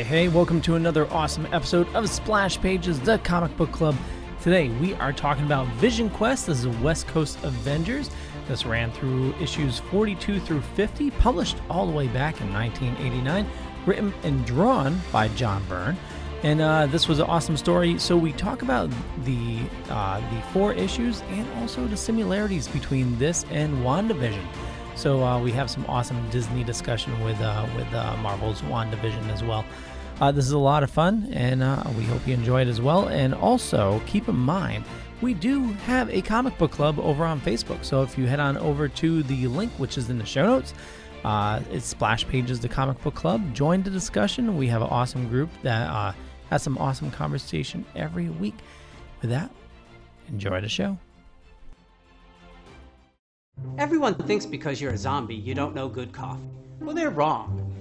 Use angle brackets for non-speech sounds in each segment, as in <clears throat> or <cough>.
Hey, hey, welcome to another awesome episode of Splash Pages, the comic book club. Today we are talking about Vision Quest. This is West Coast Avengers. This ran through issues 42 through 50, published all the way back in 1989, written and drawn by John Byrne. And uh, this was an awesome story. So we talk about the uh, the four issues and also the similarities between this and WandaVision. So uh, we have some awesome Disney discussion with uh, with uh, Marvel's WandaVision as well. Uh, this is a lot of fun, and uh, we hope you enjoy it as well. And also keep in mind, we do have a comic book club over on Facebook. So if you head on over to the link, which is in the show notes, uh, it's Splash Pages, the comic book club. Join the discussion. We have an awesome group that uh, has some awesome conversation every week. With that, enjoy the show. Everyone thinks because you're a zombie, you don't know good coffee. Well, they're wrong.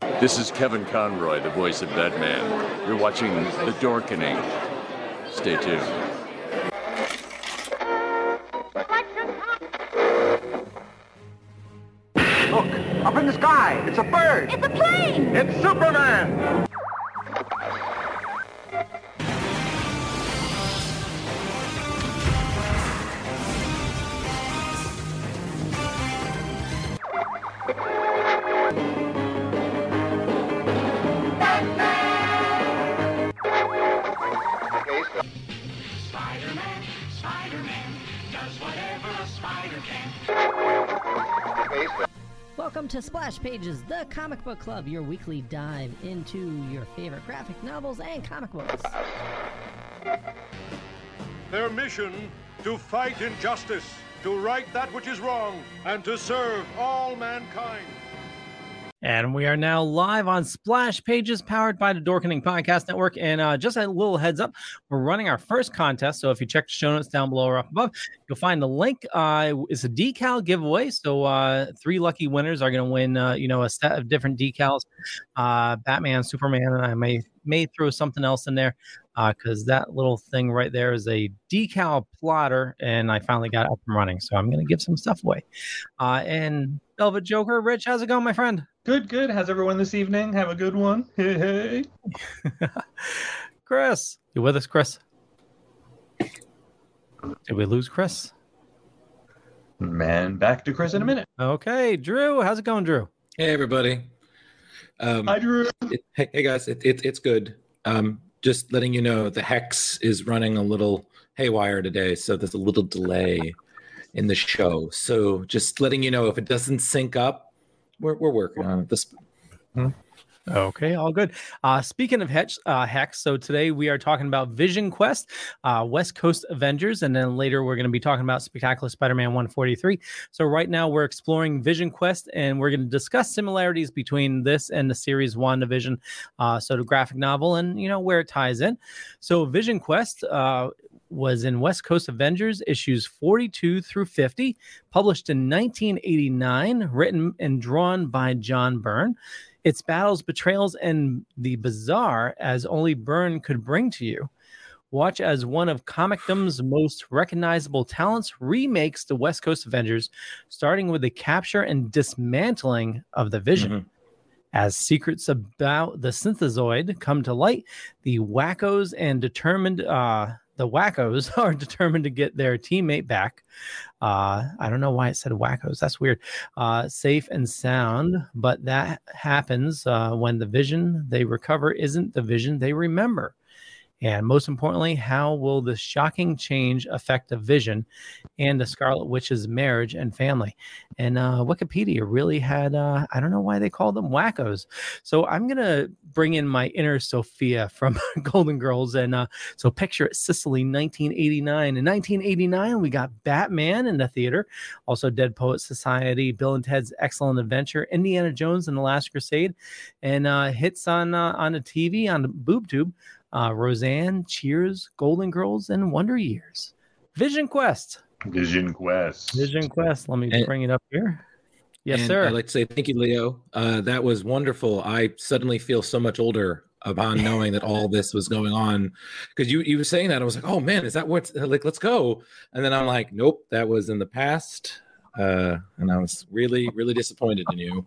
This is Kevin Conroy, the voice of Batman. You're watching The Dorkening. Stay tuned. Look, up in the sky. It's a bird. It's a plane! It's Superman. Pages, the comic book club, your weekly dive into your favorite graphic novels and comic books. Their mission to fight injustice, to right that which is wrong, and to serve all mankind. And we are now live on Splash Pages, powered by the Dorkening Podcast Network. And uh, just a little heads up, we're running our first contest. So if you check the show notes down below or up above, you'll find the link. Uh, it's a decal giveaway. So uh, three lucky winners are going to win, uh, you know, a set of different decals: uh, Batman, Superman, and I may may throw something else in there because that little thing right there is a decal plotter, and I finally got it up and running. So I'm going to give some stuff away. Uh, and Velvet Joker, Rich, how's it going, my friend? Good, good. How's everyone this evening? Have a good one. <laughs> Hey, hey. <laughs> Chris, you with us, Chris? Did we lose Chris? Man, back to Chris in a minute. Okay, Drew, how's it going, Drew? Hey everybody. Um, Hi, Drew. it- hey, hey guys, it, it, it's good. Um, just letting you know the hex is running a little haywire today, so there's a little delay in the show. So just letting you know if it doesn't sync up, we're we're working on it. This Okay, all good. Uh, speaking of Hex, uh, Hex, so today we are talking about Vision Quest, uh, West Coast Avengers, and then later we're going to be talking about Spectacular Spider-Man 143. So right now we're exploring Vision Quest, and we're going to discuss similarities between this and the series WandaVision, uh, so the graphic novel, and you know where it ties in. So Vision Quest. Was in West Coast Avengers issues 42 through 50, published in 1989, written and drawn by John Byrne. Its battles, betrayals, and the bizarre as only Byrne could bring to you. Watch as one of Comicdom's most recognizable talents remakes the West Coast Avengers, starting with the capture and dismantling of the Vision. As secrets about the synthezoid come to light, the wackos and determined uh, the wackos <laughs> are determined to get their teammate back. Uh, I don't know why it said wackos. That's weird. Uh, safe and sound, but that happens uh, when the vision they recover isn't the vision they remember. And most importantly, how will this shocking change affect the vision and the Scarlet Witch's marriage and family? And uh, Wikipedia really had, uh, I don't know why they called them wackos. So I'm going to bring in my inner Sophia from <laughs> Golden Girls. And uh, so picture it Sicily 1989. In 1989, we got Batman in the theater, also Dead Poet Society, Bill and Ted's Excellent Adventure, Indiana Jones and the Last Crusade, and uh, hits on uh, on the TV on the boob tube uh, Roseanne, Cheers, Golden Girls, and Wonder Years. Vision Quest. Vision Quest. Vision Quest. Let me And- bring it up here. Yes, and sir. I'd like to say thank you, Leo. Uh, that was wonderful. I suddenly feel so much older upon knowing that all this was going on. Because you you were saying that, I was like, oh man, is that what? Like, let's go. And then I'm like, nope, that was in the past. Uh, and I was really really disappointed in you.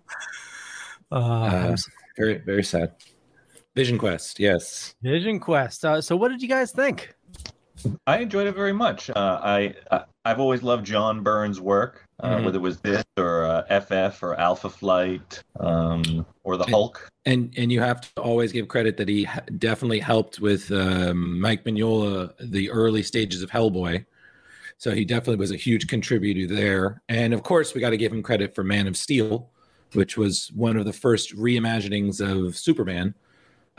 Uh, Uh, very very sad. Vision Quest, yes. Vision Quest. Uh, so, what did you guys think? I enjoyed it very much. Uh, I, I I've always loved John Byrne's work, uh, Mhm. whether it was this or uh, FF or Alpha Flight um, or the Hulk. And and you have to always give credit that he definitely helped with um, Mike Mignola the early stages of Hellboy. So he definitely was a huge contributor there. And of course, we got to give him credit for Man of Steel, which was one of the first reimaginings of Superman.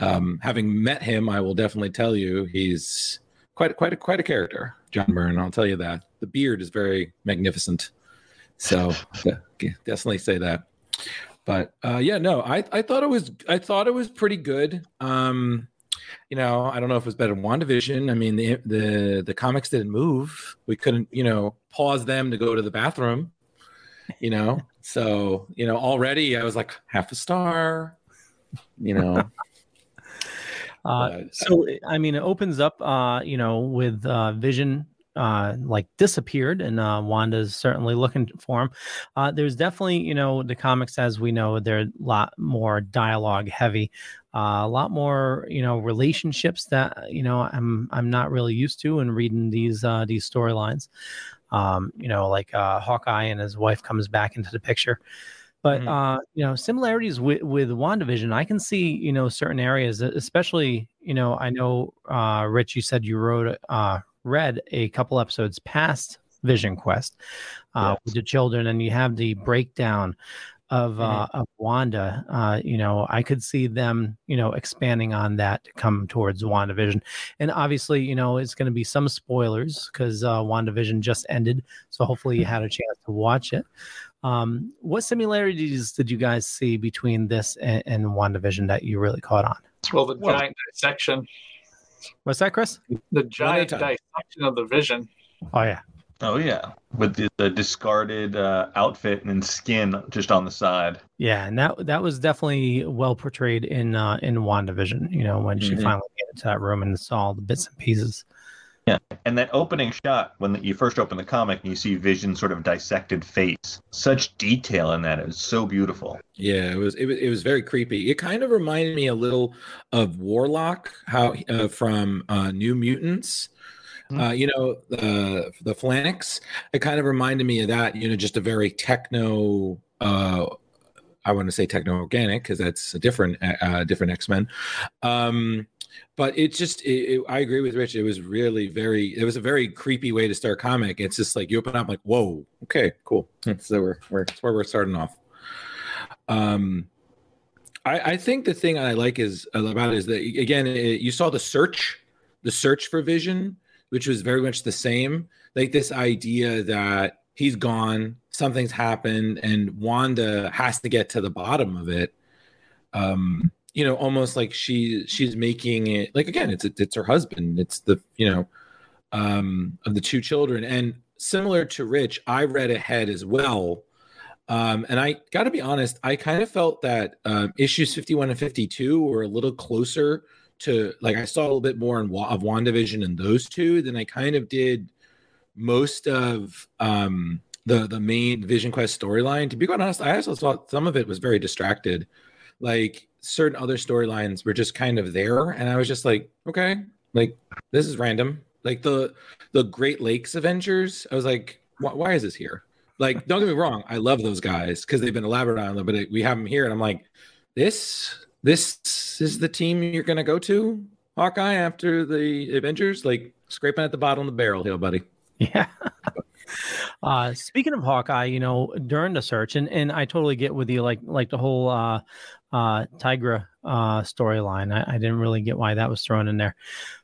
Um, having met him, I will definitely tell you he's quite quite a, quite a character, John Byrne. I'll tell you that. The beard is very magnificent. So <laughs> definitely say that but uh yeah no i i thought it was i thought it was pretty good um you know i don't know if it was better than wandavision i mean the the the comics didn't move we couldn't you know pause them to go to the bathroom you know <laughs> so you know already i was like half a star you know <laughs> Uh, so I mean, it opens up, uh, you know, with uh, Vision uh, like disappeared, and uh, Wanda's certainly looking for him. Uh, there's definitely, you know, the comics as we know, they're a lot more dialogue heavy, uh, a lot more, you know, relationships that you know I'm I'm not really used to in reading these uh, these storylines. Um, you know, like uh, Hawkeye and his wife comes back into the picture. But Mhm. uh, you know, similarities with with WandaVision, I can see, you know, certain areas, especially, you know, I know uh Rich, you said you wrote uh read a couple episodes past Vision Quest uh with the children, and you have the breakdown of uh of Wanda. Uh, you know, I could see them, you know, expanding on that to come towards WandaVision. And obviously, you know, it's gonna be some spoilers because uh WandaVision just ended. So hopefully you <laughs> had a chance to watch it. Um, what similarities did you guys see between this and, and WandaVision that you really caught on? Well, the Well- giant dissection, What's that, Chris? the giant time. dissection of the vision. Oh yeah, Oh yeah, with the, the discarded uh, outfit and skin just on the side. yeah, and that that was definitely well portrayed in uh, in WandaVision. You know, when she Mhm. finally get into that room and saw all the bits and pieces. Yeah, and that opening shot when you first open the comic and you see Vision sort of dissected face, such detail in that. It was so beautiful. Yeah, it was, it was it was very creepy. It kind of reminded me a little of Warlock, how uh, from uh, New Mutants. Uh, you know, uh, the Phalanx. It kind of reminded me of that. You know, just a very techno. Uh, I want to say techno organic because that's a different uh, different X Men. Um, but it just it, it, I agree with Rich. It was really very. It was a very creepy way to start comic. It's just like you open up like, whoa, okay, cool. So we're we're that's where we're starting off. Um, I, I think the thing I like is about it is that again, it, you saw the search, the search for Vision, which was very much the same. Like this idea that he's gone, something's happened, and Wanda has to get to the bottom of it. Um, you know, almost like she she's making it like again, it's it's her husband, it's the you know, um, of the two children, and similar to Rich, I read ahead as well. Um, and I got to be honest, I kind of felt that um, issues 51 and 52 were a little closer to like I saw a little bit more in, of WandaVision in those two than I kind of did most of um, the the main Vision Quest storyline. To be quite honest, I also thought some of it was very distracted. Like certain other storylines were just kind of there, and I was just like, okay, like this is random. Like the the Great Lakes Avengers, I was like, why, is this here? Like, don't get me wrong, I love those guys because they've been elaborate on them, but we have them here, and I'm like, this this is the team you're gonna go to, Hawkeye, after the Avengers, like scraping at the bottom of the barrel here, buddy. Yeah. <laughs> Uh, speaking of Hawkeye, you know, during the search, and, and I totally get with you, like like the whole uh, uh, Tigra uh, storyline. I, I didn't really get why that was thrown in there,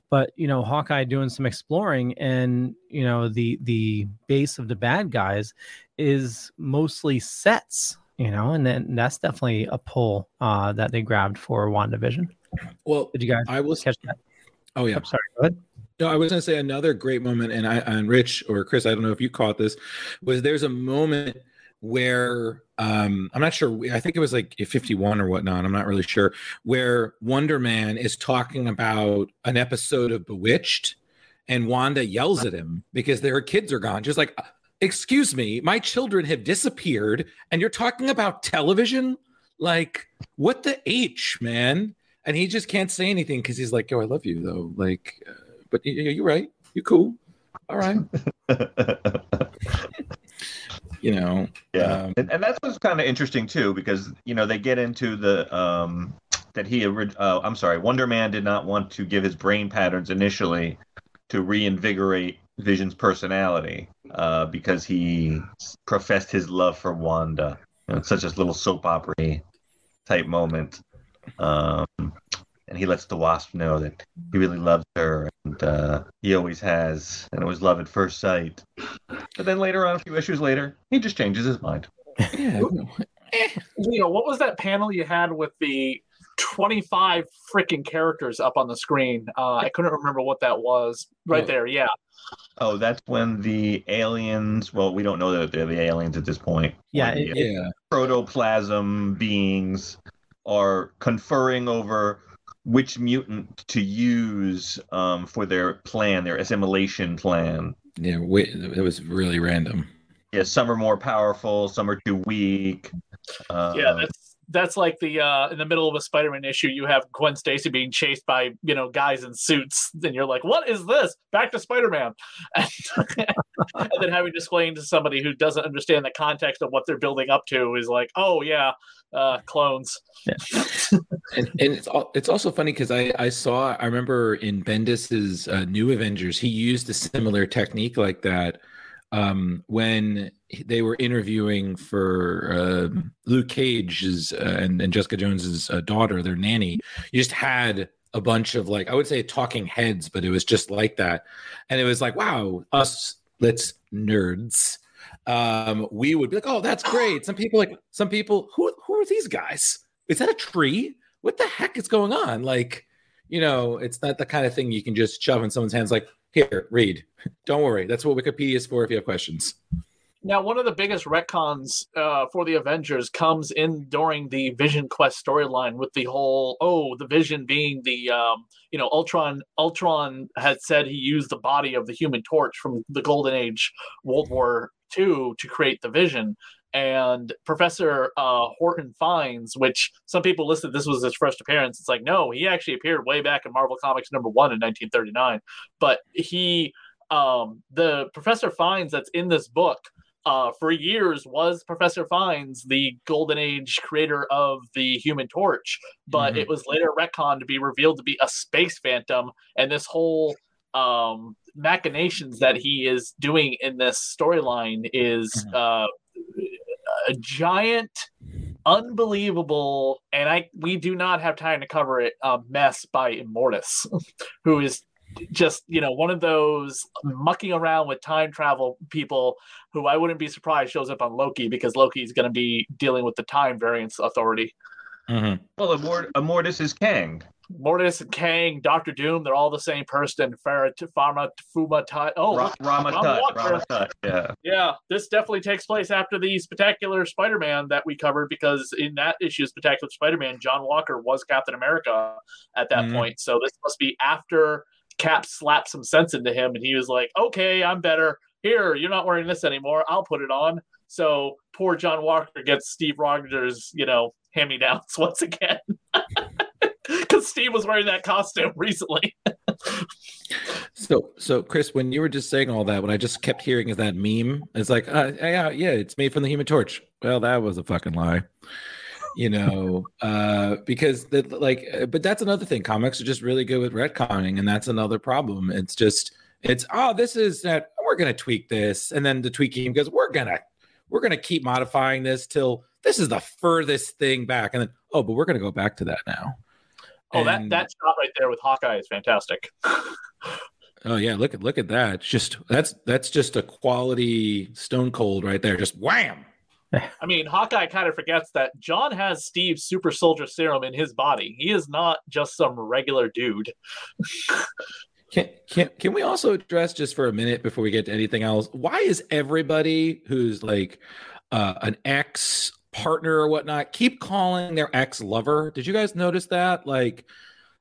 but you know, Hawkeye doing some exploring, and you know, the the base of the bad guys is mostly sets, you know, and then that's definitely a pull uh, that they grabbed for WandaVision. Well, Did you guys I will catch that? Oh yeah. I'm sorry. Go ahead. No, I was going to say another great moment, and I and Rich or Chris, I don't know if you caught this, was there's a moment where um I'm not sure. I think it was like 51 or whatnot. I'm not really sure. Where Wonder Man is talking about an episode of Bewitched, and Wanda yells at him because their kids are gone. Just like, excuse me, my children have disappeared, and you're talking about television. Like, what the H, man? And he just can't say anything because he's like, "Yo, I love you, though." Like, uh, but you're right. You're cool. All right. <laughs> you know. Yeah, um, and, and that's what's kind of interesting too, because you know they get into the um that he uh, I'm sorry, Wonder Man did not want to give his brain patterns initially to reinvigorate Vision's personality uh, because he professed his love for Wanda. You know, it's such a little soap opera type moment. Um, and he lets the Wasp know that he really loves her, and uh, he always has, and it was love at first sight. But then later on, a few issues later, he just changes his mind. yeah. You know, what was that panel you had with the 25 freaking characters up on the screen? Uh, I couldn't remember what that was. Right Oh. there, yeah. Oh, that's when the aliens. Well, we don't know that they're the aliens at this point. Yeah, the it- Yeah. protoplasm beings are conferring over which mutant to use um, for their plan, their assimilation plan. Yeah. Wait, it was really random. Yeah, some are more powerful, some are too weak. Uh, yeah, that's that's like the uh in the middle of a Spider-Man issue, you have Gwen Stacy being chased by you know guys in suits, and you're like, "What is this? Back to Spider-Man," and, <laughs> and then having to explain to somebody who doesn't understand the context of what they're building up to is like, "Oh yeah, uh, clones." <laughs> and, and it's al- it's also funny because I I saw I remember in Bendis's uh, New Avengers he used a similar technique like that um, when they were interviewing for uh, Luke Cage's uh, and, and Jessica Jones's uh, daughter, their nanny. You just had a bunch of like I would say talking heads, but it was just like that, and it was like wow, us let's nerds. Um, we would be like, oh, that's great. Some people like some people who who are these guys? Is that a tree? What the heck is going on? Like, you know, it's not the kind of thing you can just shove in someone's hands. Like, here, read. <laughs> Don't worry. That's what Wikipedia is for if you have questions. Now, one of the biggest retcons uh, for the Avengers comes in during the Vision Quest storyline with the whole oh, the Vision being the um, you know Ultron. Ultron had said he used the body of the Human Torch from the Golden Age, World War II, to create the Vision. And Professor uh, Horton finds, which some people listed this was his first appearance. It's like no, he actually appeared way back in Marvel Comics number one in 1939. But he, um, the Professor finds that's in this book uh, for years was Professor Phineas, the Golden Age creator of the Human Torch, but Mhm. it was later retconned to be revealed to be a space phantom, and this whole um, machinations that he is doing in this storyline is uh, a giant, unbelievable, and I we do not have time to cover it. Uh, mess by Immortus, <laughs> who is just you know one of those mucking around with time travel people who I wouldn't be surprised shows up on Loki because Loki is going to be dealing with the time variance authority. Mm-hmm. Well, Immort- Immortus is Kang. Mortis and Kang, Doctor Doom, they're all the same person. Farah, Pharma, Fuma, Tut. Oh, Ra- Rama Tut. Rama Tut. Yeah. Yeah, this definitely takes place after the Spectacular Spider-Man that we covered because in that issue, Spectacular Spider-Man, John Walker was Captain America at that Mhm. point. So this must be after Cap slapped some sense into him, and he was like, "Okay, I'm better. Here, you're not wearing this anymore. I'll put it on." So poor John Walker gets Steve Rogers, you know, hand-me-downs <laughs> once again. <laughs> Because Steve was wearing that costume <laughs> recently. So, so Chris, when you were just saying all that, what I just kept hearing is that meme. It's like, uh, yeah, yeah, it's made from the Human Torch. Well, that was a fucking lie, you know. <laughs> uh, because that, like, uh, but that's another thing. Comics are just really good with retconning, and that's another problem. It's just, it's oh, this is that we're gonna tweak this, and then the tweaking goes, we're gonna, we're gonna keep modifying this till this is the furthest thing back, and then oh, but we're gonna go back to that now. Oh, that And- that shot right there with Hawkeye is fantastic. <laughs> Oh yeah, look at look at that. It's just that's that's just a quality Stone Cold right there. Just wham. I mean, Hawkeye kind of forgets that John has Steve's super soldier serum in his body. He is not just some regular dude. <laughs> Can, can can we also address just for a minute before we get to anything else? Why is everybody who's like uh, an ex partner or whatnot keep calling their ex lover? Did you guys notice that? Like,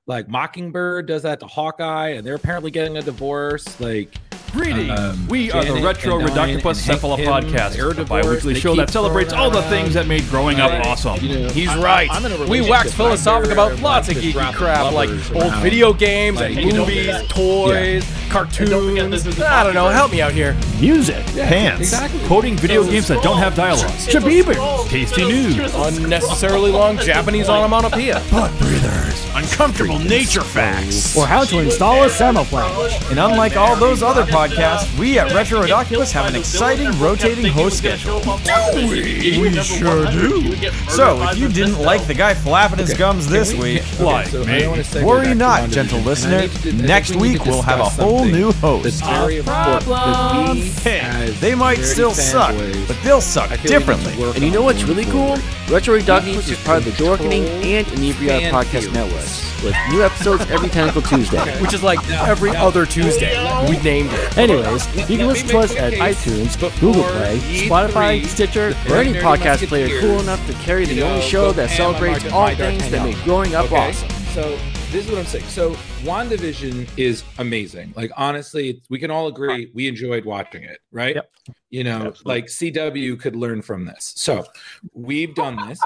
like Mockingbird does that to Hawkeye, and they're apparently getting a divorce. Like, Greetings. um, we are the Retro and Nine Reductopus Cephala Podcast, they're a bi-weekly show that celebrates all the things that made growing up Right. awesome. You know, He's I- right. I'm in a we wax philosophic about lots of geeky crap like old video games Like, and you movies, forget- toys, cartoons. don't this is the I don't know. Help me out here. Music, pants, exactly. quoting video So games that don't have scroll. dialogue, shabibers, tasty news, Unnecessarily long Japanese onomatopoeia. butt breathers, uncomfortable nature facts. or how to install a Samoplane. And unlike all those other podcasts, we at Retro Redoctopus have an exciting rotating host schedule. Do We We sure do. So, if you didn't like the guy flapping his gums this week, okay, Like me. don't wanna segue worry not, gentle listener. need to- I think Next week we'll have a whole new host. story of Fort that we Hey, they might still suck, but they'll suck I feel we need to differently. And you know what's really cool? forward. Retro We is part of the Dorkening and Inebriate Podcast theories. Network with new episodes every tentacle Tuesday. Which is like every other Tuesday. We named it. Anyways, you can listen to us at iTunes, Google Play, Spotify, Stitcher, Or any podcast player cool enough to carry the only show that celebrates all things that make growing up awesome. So this is what I'm saying. So WandaVision is amazing. Like honestly, we can all agree we enjoyed watching it, right? Yep. You know, Absolutely. like CW could learn from this. So we've done this.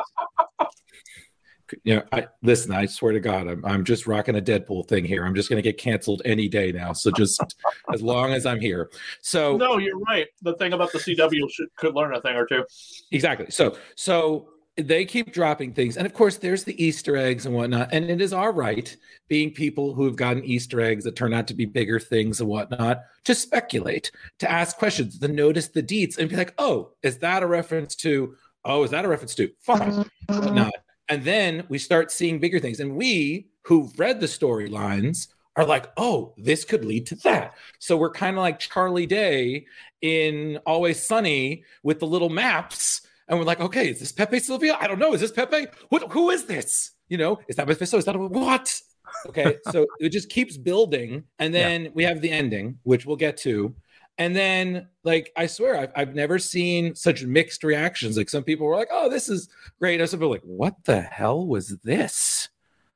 You know, I listen, I swear to God, I'm I'm just rocking a Deadpool thing here. I'm just gonna get canceled any day now. So just <laughs> as long as I'm here. So No, you're right. The thing about the CW should, could learn a thing or two. Exactly. So so they keep dropping things, and of course, there's the Easter eggs and whatnot. And it is our right, being people who have gotten Easter eggs that turn out to be bigger things and whatnot, to speculate, to ask questions, to notice the deeds, and be like, "Oh, is that a reference to? Oh, is that a reference to? Fine, whatnot." And then we start seeing bigger things, and we who've read the storylines are like, "Oh, this could lead to that." So we're kind of like Charlie Day in Always Sunny with the little maps and we're like, okay, is this Pepe Sylvia? I don't know. Is this Pepe? What, who is this? You know, is that Mephisto? Is that a, what? Okay, <laughs> so it just keeps building, and then we have the ending, which we'll get to. And then, like, I swear, I've, I've never seen such mixed reactions. Like, some people were like, oh, this is great. And some people were like, what the hell was this?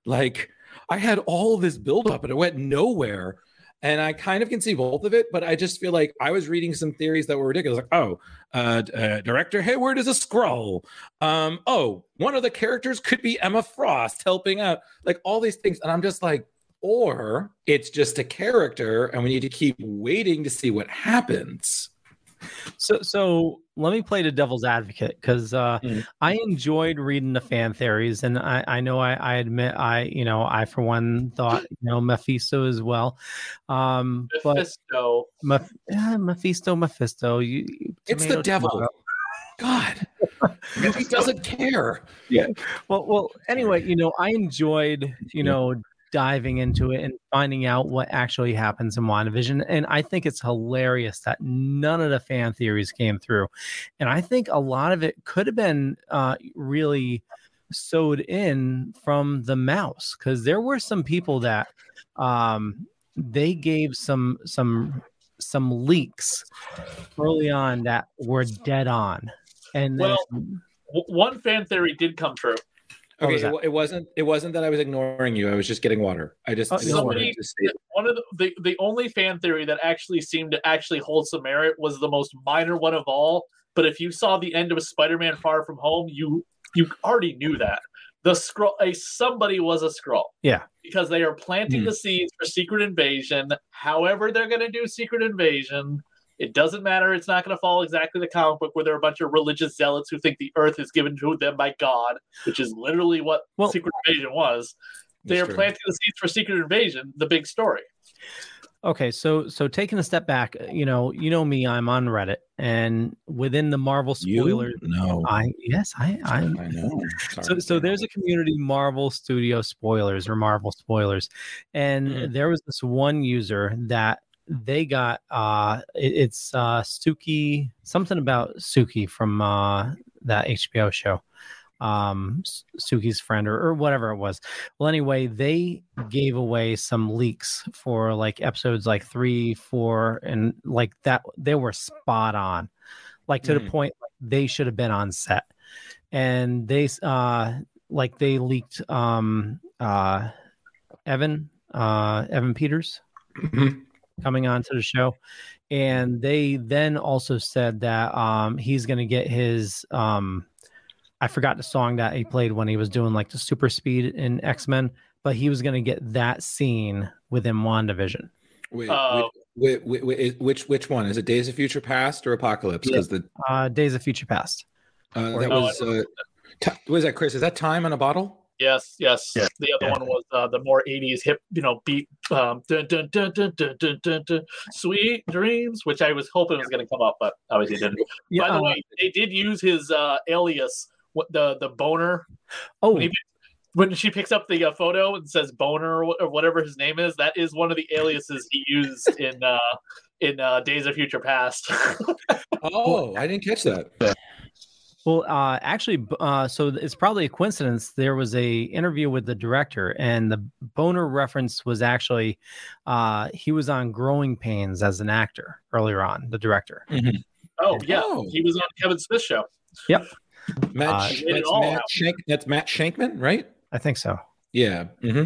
Like, I had all this buildup and it went nowhere. And I kind of can see both of it, but I just feel like I was reading some theories that were ridiculous. Like, oh, uh, uh, director Hayward is a Skrull. Um, oh, one of the characters could be Emma Frost helping out. Like all these things, and I'm just like, or it's just a character, and we need to keep waiting to see what happens. So, so let me play the devil's advocate because uh, Mm. I enjoyed reading the fan theories, and I, I know I, I admit I, you know, I for one thought, you know, Mephisto as well. Um, but Mephisto. Meph- yeah, Mephisto, Mephisto, you, you- It's the devil. tomato. God, <laughs> he doesn't care. Yeah. Well, well. Anyway, you know, I enjoyed, you know, diving into it and finding out what actually happens in WandaVision. And I think it's hilarious that none of the fan theories came through. And I think a lot of it could have been uh, really sewed in from the mouse because there were some people that um, they gave some some some leaks early on that were dead on. And then, Well, w- one fan theory did come true. What Okay, was it, it wasn't. It wasn't that I was ignoring you. I was just getting water. I just, Oh, I just no to One of the, the the only fan theory that actually seemed to actually hold some merit was the most minor one of all. But if you saw the end of Spider-Man: Far From Home, you you already knew that the Skrull a somebody was a Skrull yeah. because they are planting Hmm. the seeds for Secret Invasion. However, they're going to do Secret Invasion. It doesn't matter. It's not going to follow exactly the comic book where there are a bunch of religious zealots who think the Earth is given to them by God, which is literally what Well- Secret Invasion was. They are true. planting the seeds for Secret Invasion, the big story. Okay, so so taking a step back, you know, you know me, I'm on Reddit, and within the Marvel you. spoilers, No, I yes, I I'm I know. so <laughs> Sorry. so there's a community Marvel Studio spoilers or Marvel spoilers, and Mhm. there was this one user that they got uh it, it's uh Suki something about Suki from uh that HBO show, um, Suki's friend or, or whatever it was. Well, anyway, they gave away some leaks for like episodes like three, four, and like that. They were spot on, like to the Mhm. point like, they should have been on set, and they uh like they leaked um uh Evan uh Evan Peters coming on to the show and they then also said that um he's going to get his um I forgot the song that he played when he was doing like the super speed in X-Men but he was going to get that scene within WandaVision. Wait, Uh, which, which, which, which which one is it? Days of Future Past or Apocalypse? Because the Uh Days of Future Past. uh, that No, was uh, t- what is that, Chris? Is that time on a bottle? Yes, yes. The other one was uh, the more '80s hip, you know, beat. Um, dun, dun, dun, dun, dun, dun, dun, dun, Sweet dreams, which I was hoping was going to come up, but obviously didn't. Yeah, By the uh, way, they did use his uh, alias, what the the boner. Oh, When, he, when she picks up the uh, photo and says boner or, or whatever his name is, that is one of the aliases he used in uh, in uh, Days of Future Past. <laughs> Oh, I didn't catch that. Well, uh, actually, uh, so it's probably a coincidence. There was a interview with the director, and the boner reference was actually uh, he was on Growing Pains as an actor earlier on. The director. oh yeah, he was on Kevin Smith show. Yep, Matt, Uh, Sh- Made it that's, Matt out. Shank, that's Matt Shakman, right? I think so. Yeah. hmm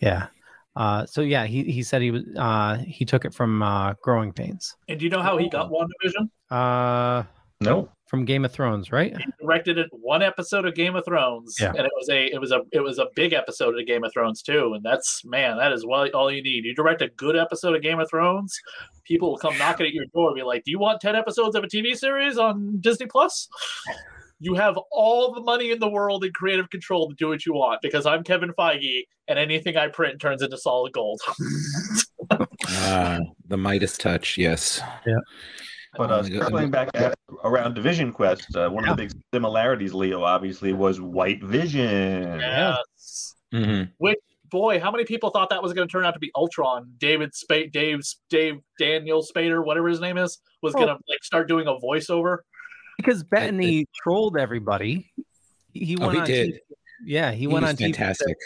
Yeah. Uh, so yeah, he he said he was uh, he took it from uh, Growing Pains. And do you know how he got WandaVision? Uh, no, from Game of Thrones, right? He directed it one episode of Game of Thrones, Yeah. and it was a it was a it was a big episode of Game of Thrones too. And that's man, that is well all you need. You direct a good episode of Game of Thrones, people will come knocking at your door and be like, "Do you want ten episodes of a TV series on Disney Plus?" You have all the money in the world and creative control to do what you want because I'm Kevin Feige, and anything I print turns into solid gold. <laughs> Ah, the Midas touch. Yes. Yeah. But uh, circling back at, around Division Quest, uh, one of the big similarities, Leo, obviously, was White Vision. Yes. Mhm. Which boy, how many people thought that was going to turn out to be Ultron? David Spade, Dave, Dave, Daniel Spader, whatever his name is, was Oh. going to like start doing a voiceover. Because Bettany trolled everybody. He, he Oh, he on did. TV Yeah, he, He went was on TV. fantastic.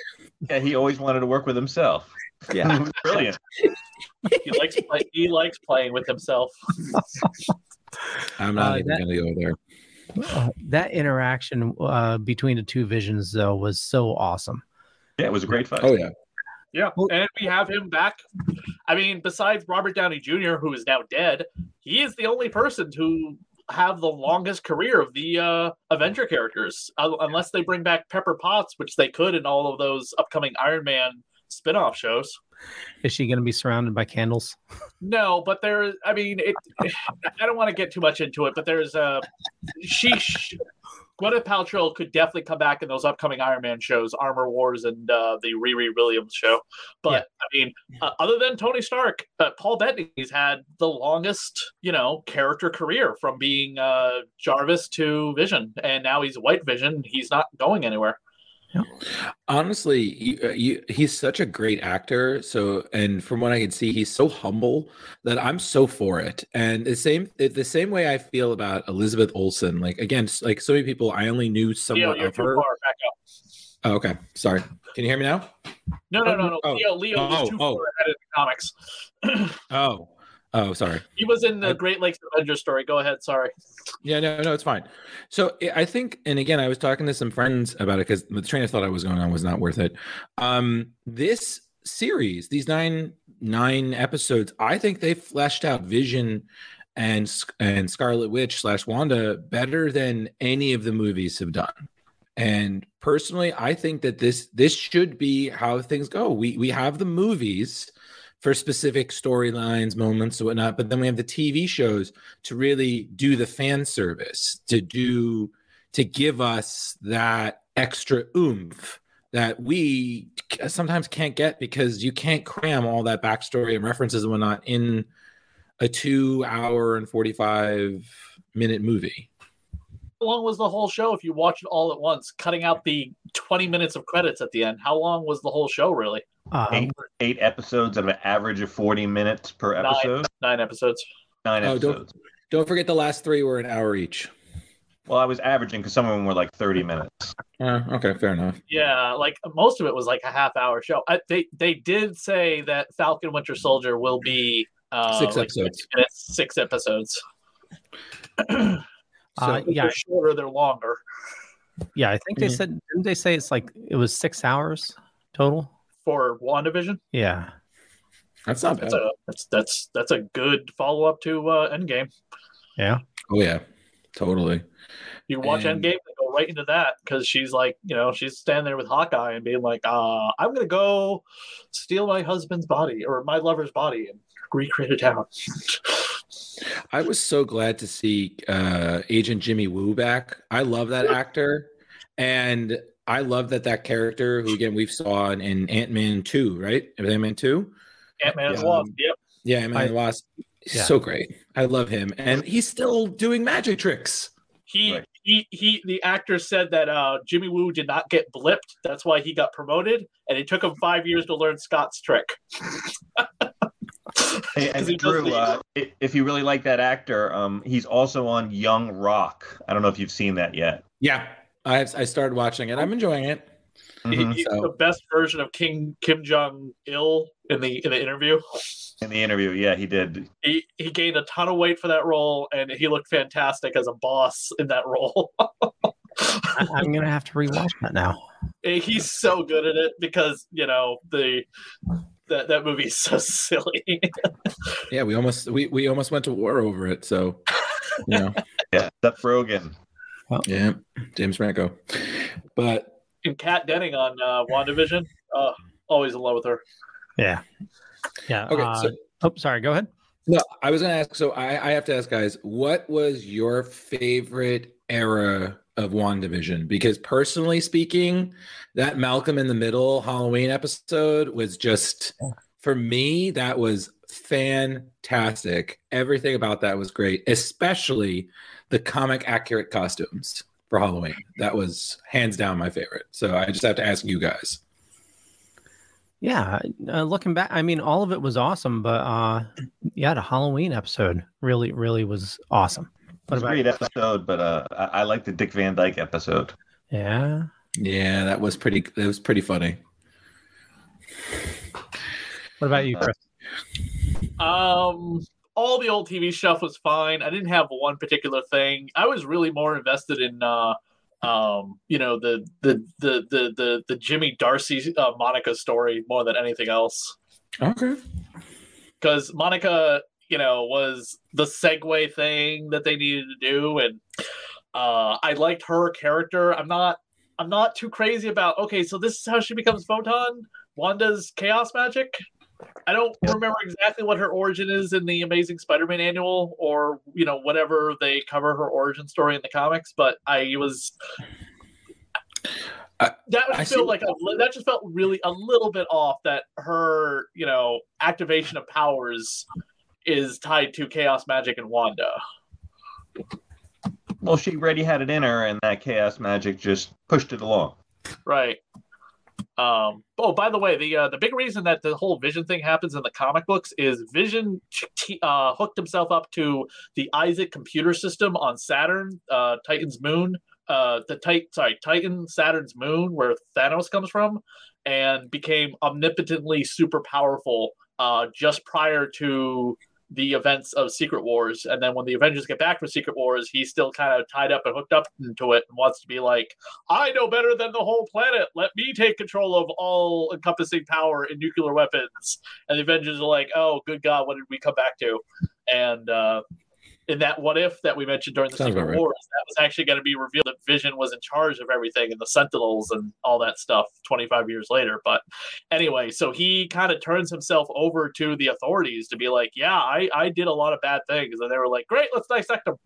Yeah, he always wanted to work with himself. Yeah. <laughs> Brilliant. He likes <laughs> play, he likes playing with himself. I'm not Uh, even that- going to go there. Uh, that interaction uh, between the two visions, though, was so awesome. Yeah, it was a great fight. Oh yeah. Yeah, and we have him back. I mean, besides Robert Downey Jr., who is now dead, he is the only person to have the longest career of the uh, Avenger characters, uh, unless they bring back Pepper Potts, which they could in all of those upcoming Iron Man spin-off shows. Is she going to be surrounded by candles? No, but there. I mean, it. I don't want to get too much into it, but there's a. She. sh- Gwyneth Paltrow could definitely come back in those upcoming Iron Man shows, Armor Wars, and uh, the Riri Williams show. But I mean, uh, other than Tony Stark, uh, Paul Bettany's had the longest, you know, character career from being uh, Jarvis to Vision, and now he's White Vision. He's not going anywhere. Honestly, you, uh, you, he's such a great actor. So, and from what I can see, he's so humble that I'm so for it. And the same, the same way I feel about Elizabeth Olsen. Like again, like so many people, I only knew Leo, somewhat you're of her. Oh, okay, sorry. Can you hear me now? No, no, no, no. Oh. Leo, Leo Oh, is too oh. far ahead in the comics. <clears throat> Oh, oh, sorry. He was in the Great Lakes Avengers story. Go ahead. Sorry. Yeah, no, no, it's fine. So I- I think, and again, I was talking to some friends about it because the train of thought I was going on was not worth it. Um, this series, these nine nine episodes, I think they fleshed out Vision and and Scarlet Witch slash Wanda better than any of the movies have done. And personally, I think that this this should be how things go. We we have the movies for specific storylines, moments, whatnot. But then we have the TV shows to really do the fan service, to do to give us that extra oomph that we sometimes can't get because you can't cram all that backstory and references and whatnot in a two hour and 45 minute movie. How long was the whole show if you watch it all at once, cutting out the 20 minutes of credits at the end? How long was the whole show really? Eight, eight episodes of an average of 40 minutes per episode. Nine, nine episodes. Nine Oh, episodes. don't, don't forget the last three were an hour each. Well, I was averaging because some of them were like 30 minutes. Uh, okay, fair enough. Yeah, like most of it was like a half hour show. I, they they did say that Falcon Winter Soldier will be uh, Six like episodes. 60 minutes, six episodes. <clears throat> Uh, So yeah. they're shorter, they're longer. Yeah, I think they Mhm. said didn't they say it's like it was six hours total? For WandaVision, Yeah. That's not that's a that's that's that's a good follow up to uh, Endgame. Yeah. Oh yeah, totally. You watch And- Endgame and go right into that because she's like, you know, she's standing there with Hawkeye and being like, uh, I'm gonna go steal my husband's body or my lover's body and recreate a town. I was so glad to see uh, Agent Jimmy Woo back. I love that actor, and I love that that character, who again we've saw in, in Ant Man two, right? Ant Man two. Ant Man and Yeah. Wasp. Yep. Yeah, Ant Man and the Wasp. yeah. So great. I love him, and he's still doing magic tricks. He he he. The actor said that uh, Jimmy Woo did not get blipped. That's why he got promoted, and it took him five years to learn Scott's trick. <laughs> Hey, <laughs> 'Cause and Drew, uh, if you really like that actor, um, he's also on Young Rock. I don't know if you've seen that yet. Yeah, I I started watching it. I'm enjoying it. He- Mhm. he's So- the best version of King Kim Jong Il in the in the interview. In the interview, yeah, he did. He he gained a ton of weight for that role, and he looked fantastic as a boss in that role. I, I'm gonna have to rewatch that now. He's so good at it because you know the that that movie is so <laughs> silly. Yeah, we almost we, we almost went to war over it. So, you know, <laughs> Yeah, Seth Rogen. Yeah, James Franco. But and Kat Denning on uh, WandaVision, uh, always in love with her. Yeah. Yeah. Okay, uh, so- oh, sorry. Go ahead. no, I was gonna ask. So I I have to ask guys, what was your favorite era of WandaVision? Because personally speaking, that Malcolm in the Middle Halloween episode was just for me that was fantastic. Everything about that was great, especially the comic accurate costumes for Halloween. That was hands down my favorite. So I just have to ask you guys. Yeah. Uh, looking back, I mean, all of it was awesome, but uh, yeah, the Halloween episode really, really was awesome. It was a great episode, but uh, I, I like the Dick Van Dyke episode. Yeah. Yeah, that was pretty. That was pretty funny. What about you, Chris? Um, all the old TV stuff was fine. I didn't have one particular thing. I was really more invested in, uh, um, you know, the the the the the, the Jimmy Darcy uh, Monica story more than anything else. Okay. because Monica, you know, was the segue thing that they needed to do, and uh, I liked her character. I'm not, I'm not too crazy about. Okay, so this is how she becomes Photon. Wanda's chaos magic. I don't remember exactly what her origin is in the Amazing Spider-Man annual, or you know whatever they cover her origin story in the comics. But I was that I just felt see- like a, that just felt really a little bit off. That her you know activation of powers is tied to chaos magic and Wanda. Well, she already had it in her, and that chaos magic just pushed it along. Right. Um, oh, by the way, the uh, the big reason that the whole Vision thing happens in the comic books is Vision uh, hooked himself up to the Isaac computer system on Saturn, uh, Titan's moon, uh, the Titan, sorry, Titan Saturn's moon, where Thanos comes from, and became omnipotently super powerful uh, just prior to the events of Secret Wars. And then when the Avengers get back from Secret Wars, he's still kind of tied up and hooked up into it and wants to be like, I know better than the whole planet. Let me take control of all encompassing power and nuclear weapons. And the Avengers are like, oh, good God, what did we come back to? And uh, in that what if that we mentioned during the Sounds Secret right. Wars, that was actually going to be revealed that Vision was in charge of everything and the Sentinels and all that stuff 25 years later. But anyway, so he kind of turns himself over to the authorities to be like, yeah, I, I did a lot of bad things. And they were like, great, let's dissect them.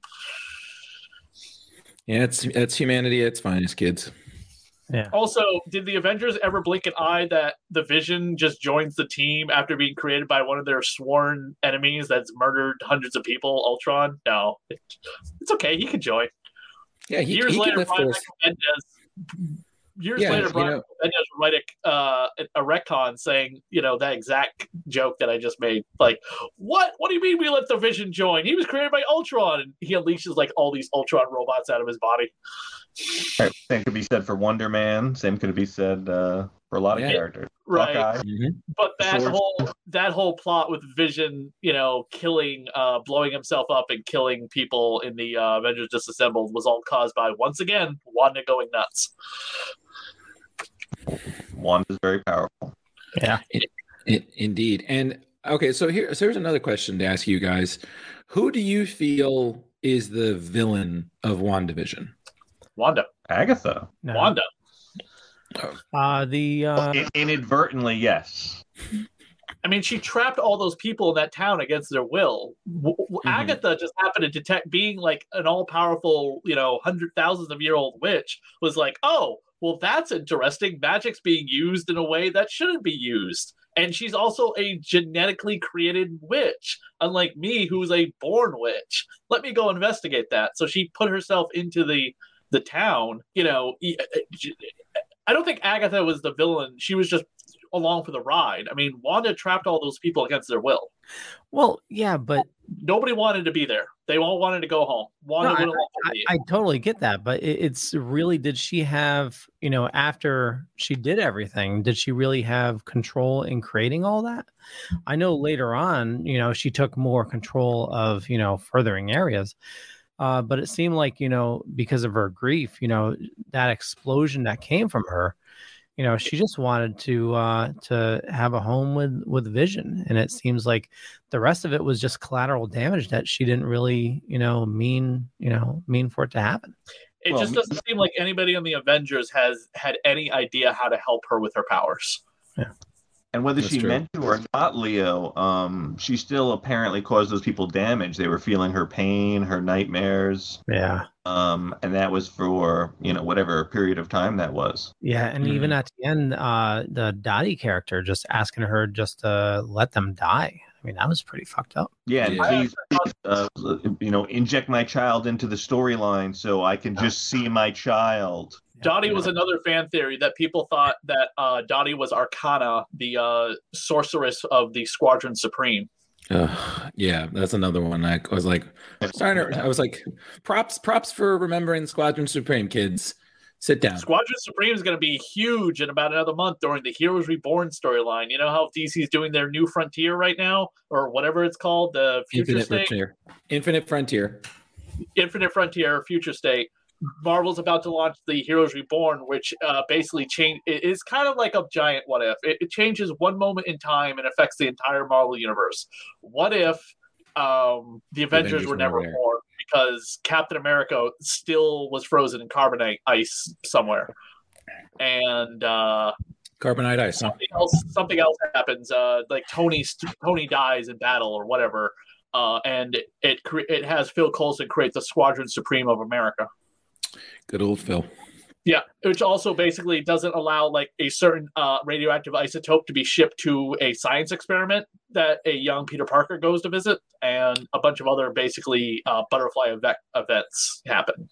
Yeah, it's it's humanity its finest, kids. Yeah. Also, did the Avengers ever blink an eye that the Vision just joins the team after being created by one of their sworn enemies that's murdered hundreds of people, Ultron? No, it's okay. He can join. Yeah, he, Years he later, lift Brian those. Michael Bendis years Yeah, later, you Brian know- Avengers write a, uh, a retcon saying, you know, that exact joke that I just made. Like, what? What do you mean we let the Vision join? He was created by Ultron, and he unleashes like all these Ultron robots out of his body. Right, Same could be said for Wonder Man. Same could be said uh, for a lot of characters. Right. Hawkeye. But that Sword. whole that whole plot with Vision, you know, killing, uh, blowing himself up and killing people in the uh, Avengers Disassembled was all caused by once again Wanda going nuts. Wanda's very powerful. Yeah. I- indeed. And okay, so here so here's another question to ask you guys. Who do you feel is the villain of WandaVision? Wanda. Agatha. No. Wanda. Uh, the uh, In- inadvertently, yes. I mean, she trapped all those people in that town against their will. W- w- Mm-hmm. Agatha just happened to detect being like an all-powerful, you know, hundred thousands of year old witch was like, oh, well, that's interesting. Magic's being used in a way that shouldn't be used. And she's also a genetically created witch, unlike me, who's a born witch. Let me go investigate that. So she put herself into the the town. You know, e- I don't think Agatha was the villain. She was just along for the ride. I mean, Wanda trapped all those people against their will. well, yeah, but Nobody wanted to be there. They all wanted to go home. Wanda No, I, I. I totally get that, but it, it's really did she have you know after she did everything, did she really have control in creating all that? I know later on, you know, she took more control of you know furthering areas, uh, but it seemed like you know because of her grief, you know, that explosion that came from her. You know, she just wanted to uh, to have a home with with Vision, and it seems like the rest of it was just collateral damage that she didn't really, you know, mean, you know, mean for it to happen. it well, just doesn't seem like anybody on the Avengers has had any idea how to help her with her powers. And whether That's she true. meant to or not, Leo, um, she still apparently caused those people damage. They were feeling her pain, her nightmares, Yeah. um, and that was for you know whatever period of time that was. Yeah, and even at the end, uh, the Dottie character just asking her just to let them die. I mean, that was pretty fucked up. Yeah, and Yeah. please, uh, you know, inject my child into the storyline so I can just see my child. Dottie was another fan theory that people thought that uh, Dottie was Arcanna, the uh, sorceress of the Squadron Supreme. Uh, yeah, that's another one. I was like, starting to- I was like, props, props for remembering Squadron Supreme, kids. Sit down. Squadron Supreme is going to be huge in about another month during the Heroes Reborn storyline. You know how DC's doing their new frontier right now, or whatever it's called, the Future Infinite State, Frontier. Infinite Frontier. Infinite Frontier, Future State. Marvel's about to launch the Heroes Reborn, which uh, basically change. It is kind of like a giant what if. It, it changes one moment in time and affects the entire Marvel universe. What if um, the Avengers, Avengers were never born because Captain America still was frozen in carbonite ice somewhere, and uh, Carbonite ice. Huh? something else something else happens uh like tony tony dies in battle or whatever uh and it it has phil coulson create the squadron supreme of america Good old Phil. yeah which also basically doesn't allow like a certain uh radioactive isotope to be shipped to a science experiment that a young peter parker goes to visit and a bunch of other basically uh butterfly event- events happen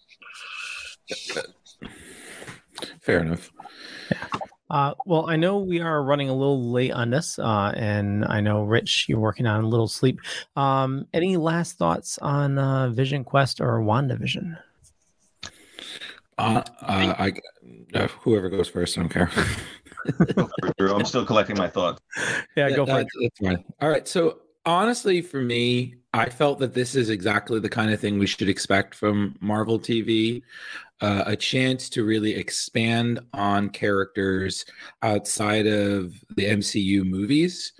Fair enough. Uh, well, I know we are running a little late on this, uh, and I know Rich, you're working on a little sleep. Um, any last thoughts on uh, Vision Quest or WandaVision? Uh, uh, I, uh, whoever goes first, I don't care. I'm still collecting my thoughts. <laughs> Yeah, go for uh, it. That's fine. All right. So honestly, for me, I felt that this is exactly the kind of thing we should expect from Marvel TV. Uh, a chance to really expand on characters outside of the MCU movies.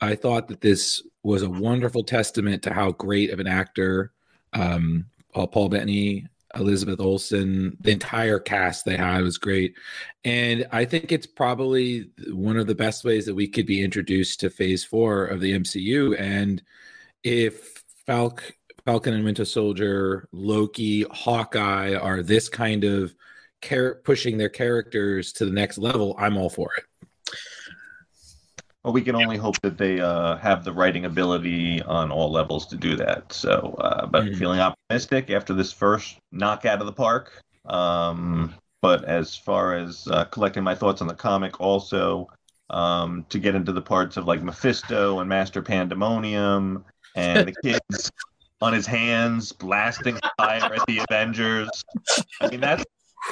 I thought that this was a wonderful testament to how great of an actor um, Paul, Paul Bettany, Elizabeth Olsen, the entire cast they had was great. And I think it's probably one of the best ways that we could be introduced to phase four of the MCU. And if Falc, Falcon and Winter Soldier, Loki, Hawkeye are this kind of char- pushing their characters to the next level, I'm all for it. Well, we can only hope that they uh, have the writing ability on all levels to do that. So, uh, but Mhm. feeling optimistic after this first knock out of the park. Um, but as far as uh, collecting my thoughts on the comic, also um, to get into the parts of like Mephisto and Master Pandemonium and the kids <laughs> on his hands blasting fire at the Avengers. I mean, that's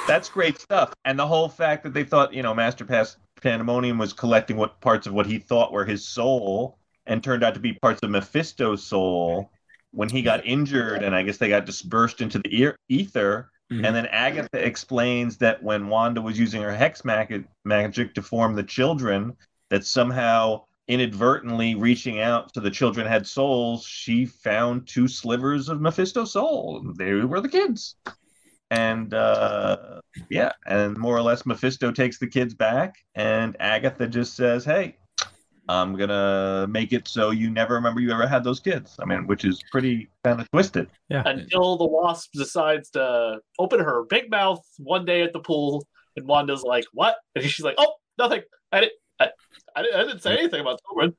that's great stuff. And the whole fact that they thought, you know, Master Pas- Pandemonium was collecting what parts of what he thought were his soul and turned out to be parts of Mephisto's soul when he got injured and I guess they got dispersed into the ear- ether. Mhm. And then Agatha explains that when Wanda was using her hex mag- magic to form the children, that somehow inadvertently reaching out so the children had souls, she found two slivers of Mephisto's soul. They were the kids. And uh, yeah, and more or less Mephisto takes the kids back, and Agatha just says, Hey, I'm gonna make it so you never remember you ever had those kids. I mean, which is pretty kind of twisted. Yeah. Until the wasp decides to open her big mouth one day at the pool, and Wanda's like, "What?" And she's like, "Oh, nothing. I didn't. I, I, didn't, I didn't say anything about children."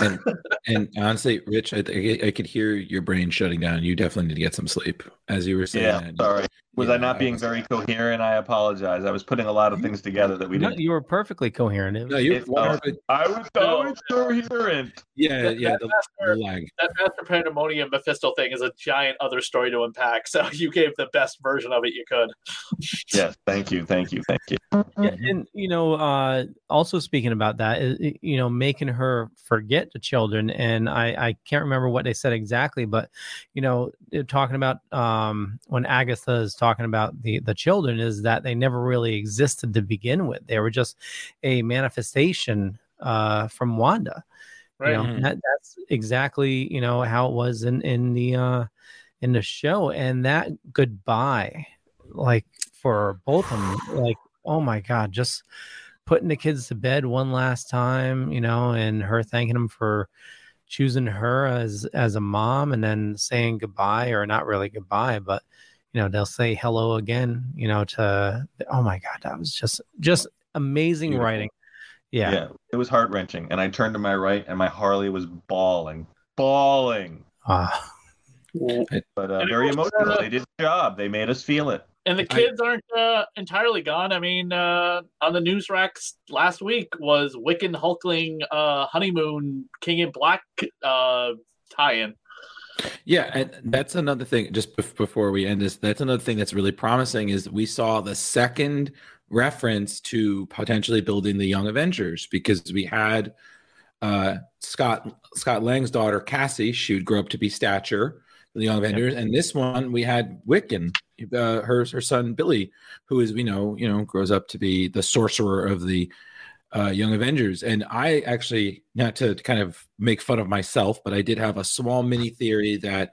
And, and honestly, Rich, I, I, I could hear your brain shutting down. You definitely need to get some sleep, as you were saying. Yeah, that. sorry. Was I not being very coherent? I apologize. I was putting a lot of things together that we didn't. you were perfectly coherent. It No, was- you're It- I was always coherent. Yeah, That- yeah, that the, master- the lag. That Master Pandemonium Mephisto thing is a giant other story to unpack. So <laughs> you gave the best version of it you could. <laughs> Yes, thank you, thank you, thank you. Yeah, and you know, uh, also speaking about that, you know, making her forget the children, and I I can't remember what they said exactly, but you know, talking about um when Agatha is talking about the the children is that they never really existed to begin with; they were just a manifestation uh from Wanda. Right. You know, Mhm. that, that's exactly you know how it was in in the uh in the show, and that goodbye, like for both of them, like oh my god, just putting the kids to bed one last time, you know, and her thanking him for choosing her as as a mom, and then saying goodbye or not really goodbye, but you know they'll say hello again, you know. To oh my god, that was just just amazing Beautiful. writing. Yeah. Yeah, it was heart wrenching. And I turned to my right, and my Harley was bawling, bawling. Ah. But uh, very emotional. uh, They did the job. They made us feel it. And the kids aren't uh, entirely gone. I mean, uh, on the news racks last week was Wiccan Hulkling uh, honeymoon King in Black uh, tie-in. Yeah, and that's another thing. Just bef- before we end this, that's another thing that's really promising is we saw the second reference to potentially building the Young Avengers because we had uh, Scott Scott Lang's daughter Cassie. She would grow up to be stature, the Young Avengers, and this one we had Wiccan, uh, her her son Billy, who is we know you know grows up to be the sorcerer of the uh, Young Avengers. And I actually, not to kind of make fun of myself, but I did have a small mini theory that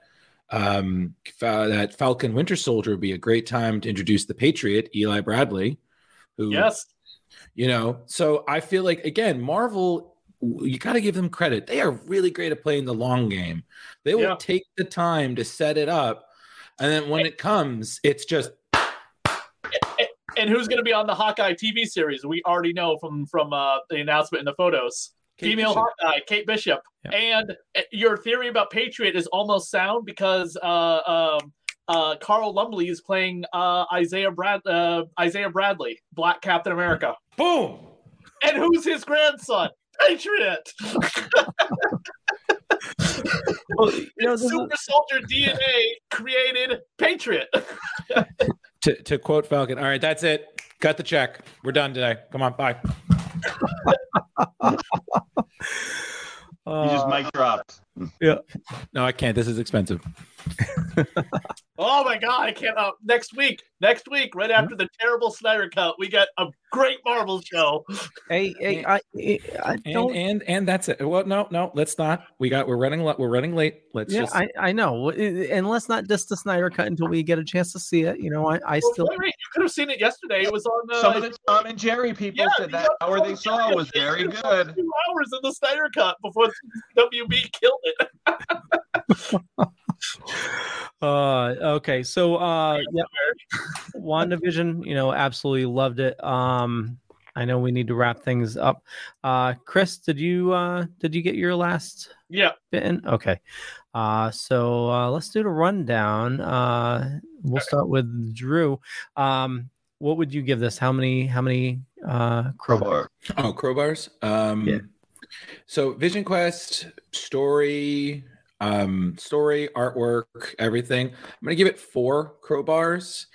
um, that Falcon Winter Soldier would be a great time to introduce the Patriot, Eli Bradley, who, Yes. you know, so I feel like, again, Marvel, you got to give them credit. They are really great at playing the long game. They will Yeah. take the time to set it up. And then when it comes, it's just And who's going to be on the Hawkeye TV series? We already know from from uh, the announcement in the photos. Kate Female Bishop. Hawkeye, Kate Bishop. And uh, your theory about Patriot is almost sound because uh, um, uh, Carl Lumbly is playing uh, Isaiah Brad uh, Isaiah Bradley, Black Captain America. Boom. And who's his grandson? Patriot. <laughs> Well, you know, this is- Super Soldier DNA created Patriot. <laughs> to, to quote Falcon, all right, that's it. Cut the check. We're done today. Come on, bye. <laughs> You just mic dropped. Yeah. No, I can't. This is expensive. <laughs> Oh my god, I can't uh, next week. Next week, right after the terrible Snyder cut, we got a great Marvel show. Hey, hey, I, I And don't. and and that's it. Well, no, no, let's not. We got we're running le- we're running late. Let's yeah, just I, I know. And let's not just the Snyder cut until we get a chance to see it. You know, I, I Well, still. Larry, you could have seen it yesterday. It was on uh, Some of the Tom and Jerry people Yeah, said the that hour they saw one, was very did it for good. Two hours in the Snyder cut before <laughs> WB killed it. <laughs> Uh, okay, so uh, yeah, WandaVision, you know, absolutely loved it. Um, I know we need to wrap things up. Uh, Chris, did you uh, did you get your last Yeah. bit in? Okay. Uh, so uh, let's do the rundown. Uh, we'll start with Drew. Um, what would you give this? How many how many uh crowbar? Oh, crowbars. Um, Yeah. So Vision Quest story, um, story, artwork, everything. I'm gonna give it four crowbars.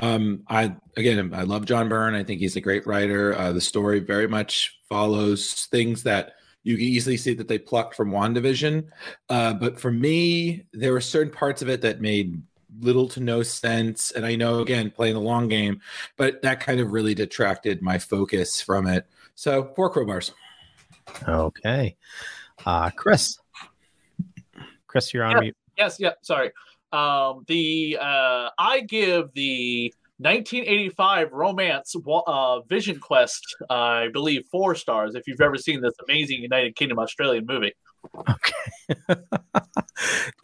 Um, I again, I love John Byrne. I think he's a great writer. Uh, the story very much follows things that you can easily see that they plucked from WandaVision. Uh, but for me, there were certain parts of it that made little to no sense. And I know, again, playing the long game, but that kind of really detracted my focus from it. So four crowbars. Okay. Uh Chris. Chris, you're on Yeah. mute. Yes, yeah, sorry. Um, the uh, I give the 1985 romance wa- uh, Vision Quest, I believe, four stars. If you've ever seen this amazing United Kingdom Australian movie, okay, <laughs>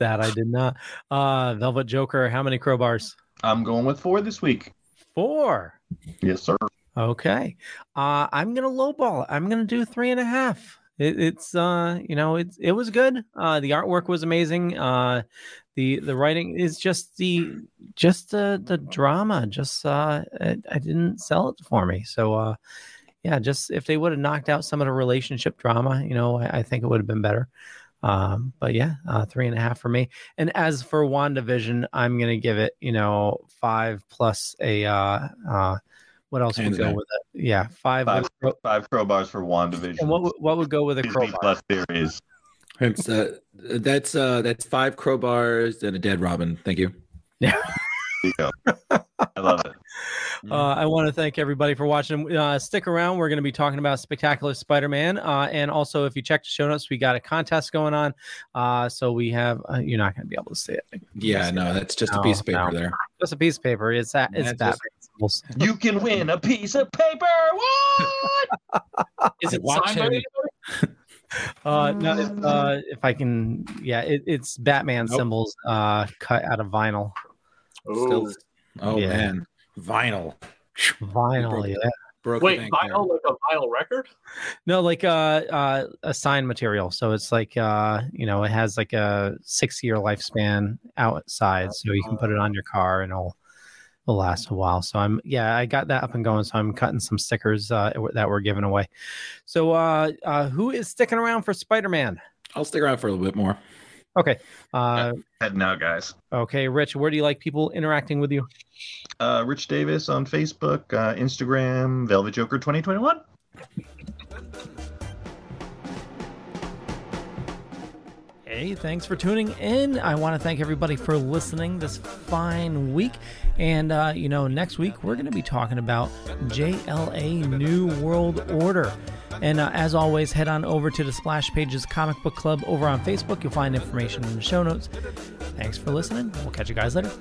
That I did not. Uh Velvet Joker, how many crowbars? I'm going with four this week. Four. Yes, sir. Okay. Uh I'm gonna lowball it. I'm gonna do three and a half. It, it's uh you know it's it was good. Uh the artwork was amazing. Uh the the writing is just the just the the drama. Just uh I, I didn't sell it for me. So uh yeah, just if they would have knocked out some of the relationship drama, you know, I, I think it would have been better. Um, but yeah, uh, three and a half for me. And as for WandaVision, I'm gonna give it, you know, five plus a uh uh what else would go down. with it? Yeah, five. Five, with five crowbars for WandaVision. and what would- what would go with a Disney crowbar? Plus series. It's, uh, that's uh, that's five crowbars and a dead Robin. Thank you. Yeah. There you go. I love it. <laughs> Uh, I want to thank everybody for watching. Uh, stick around. We're going to be talking about Spectacular Spider-Man, uh, and also if you check the show notes, we got a contest going on. Uh, so we have. Uh, you're not going to be able to see it. Yeah, no, that's just a piece of paper no. there. Just a piece of paper. It's that. It's That's that. just- symbols. You can win a piece of paper. What? <laughs> is it Watch signed by anybody? Uh, no, if, uh, if I can, yeah, it, it's Batman Nope. symbols uh, cut out of vinyl. Still, oh Yeah. man, vinyl. Vinyl, broke yeah. Broke Wait, bank there. vinyl like a vinyl record? No, like uh, uh, a sign material. So it's like uh, you know, it has like a six year lifespan outside, so you can put it on your car and it'll will last a while. So I'm yeah, I got that up and going. So I'm cutting some stickers uh, that we're giving away. So uh, uh, who is sticking around for Spider Man? I'll stick around for a little bit more. Okay. Uh, Heading out, guys. okay, Rich, where do you like people interacting with you? Uh, Rich Davis on Facebook, uh, Instagram, Velvet Joker 2021. Hey, thanks for tuning in. I want to thank everybody for listening this fine week. And, uh, you know, next week we're going to be talking about JLA New World Order. And uh, as always, head on over to the Splash Pages Comic Book Club over on Facebook. You'll find information in the show notes. Thanks for listening. We'll catch you guys later.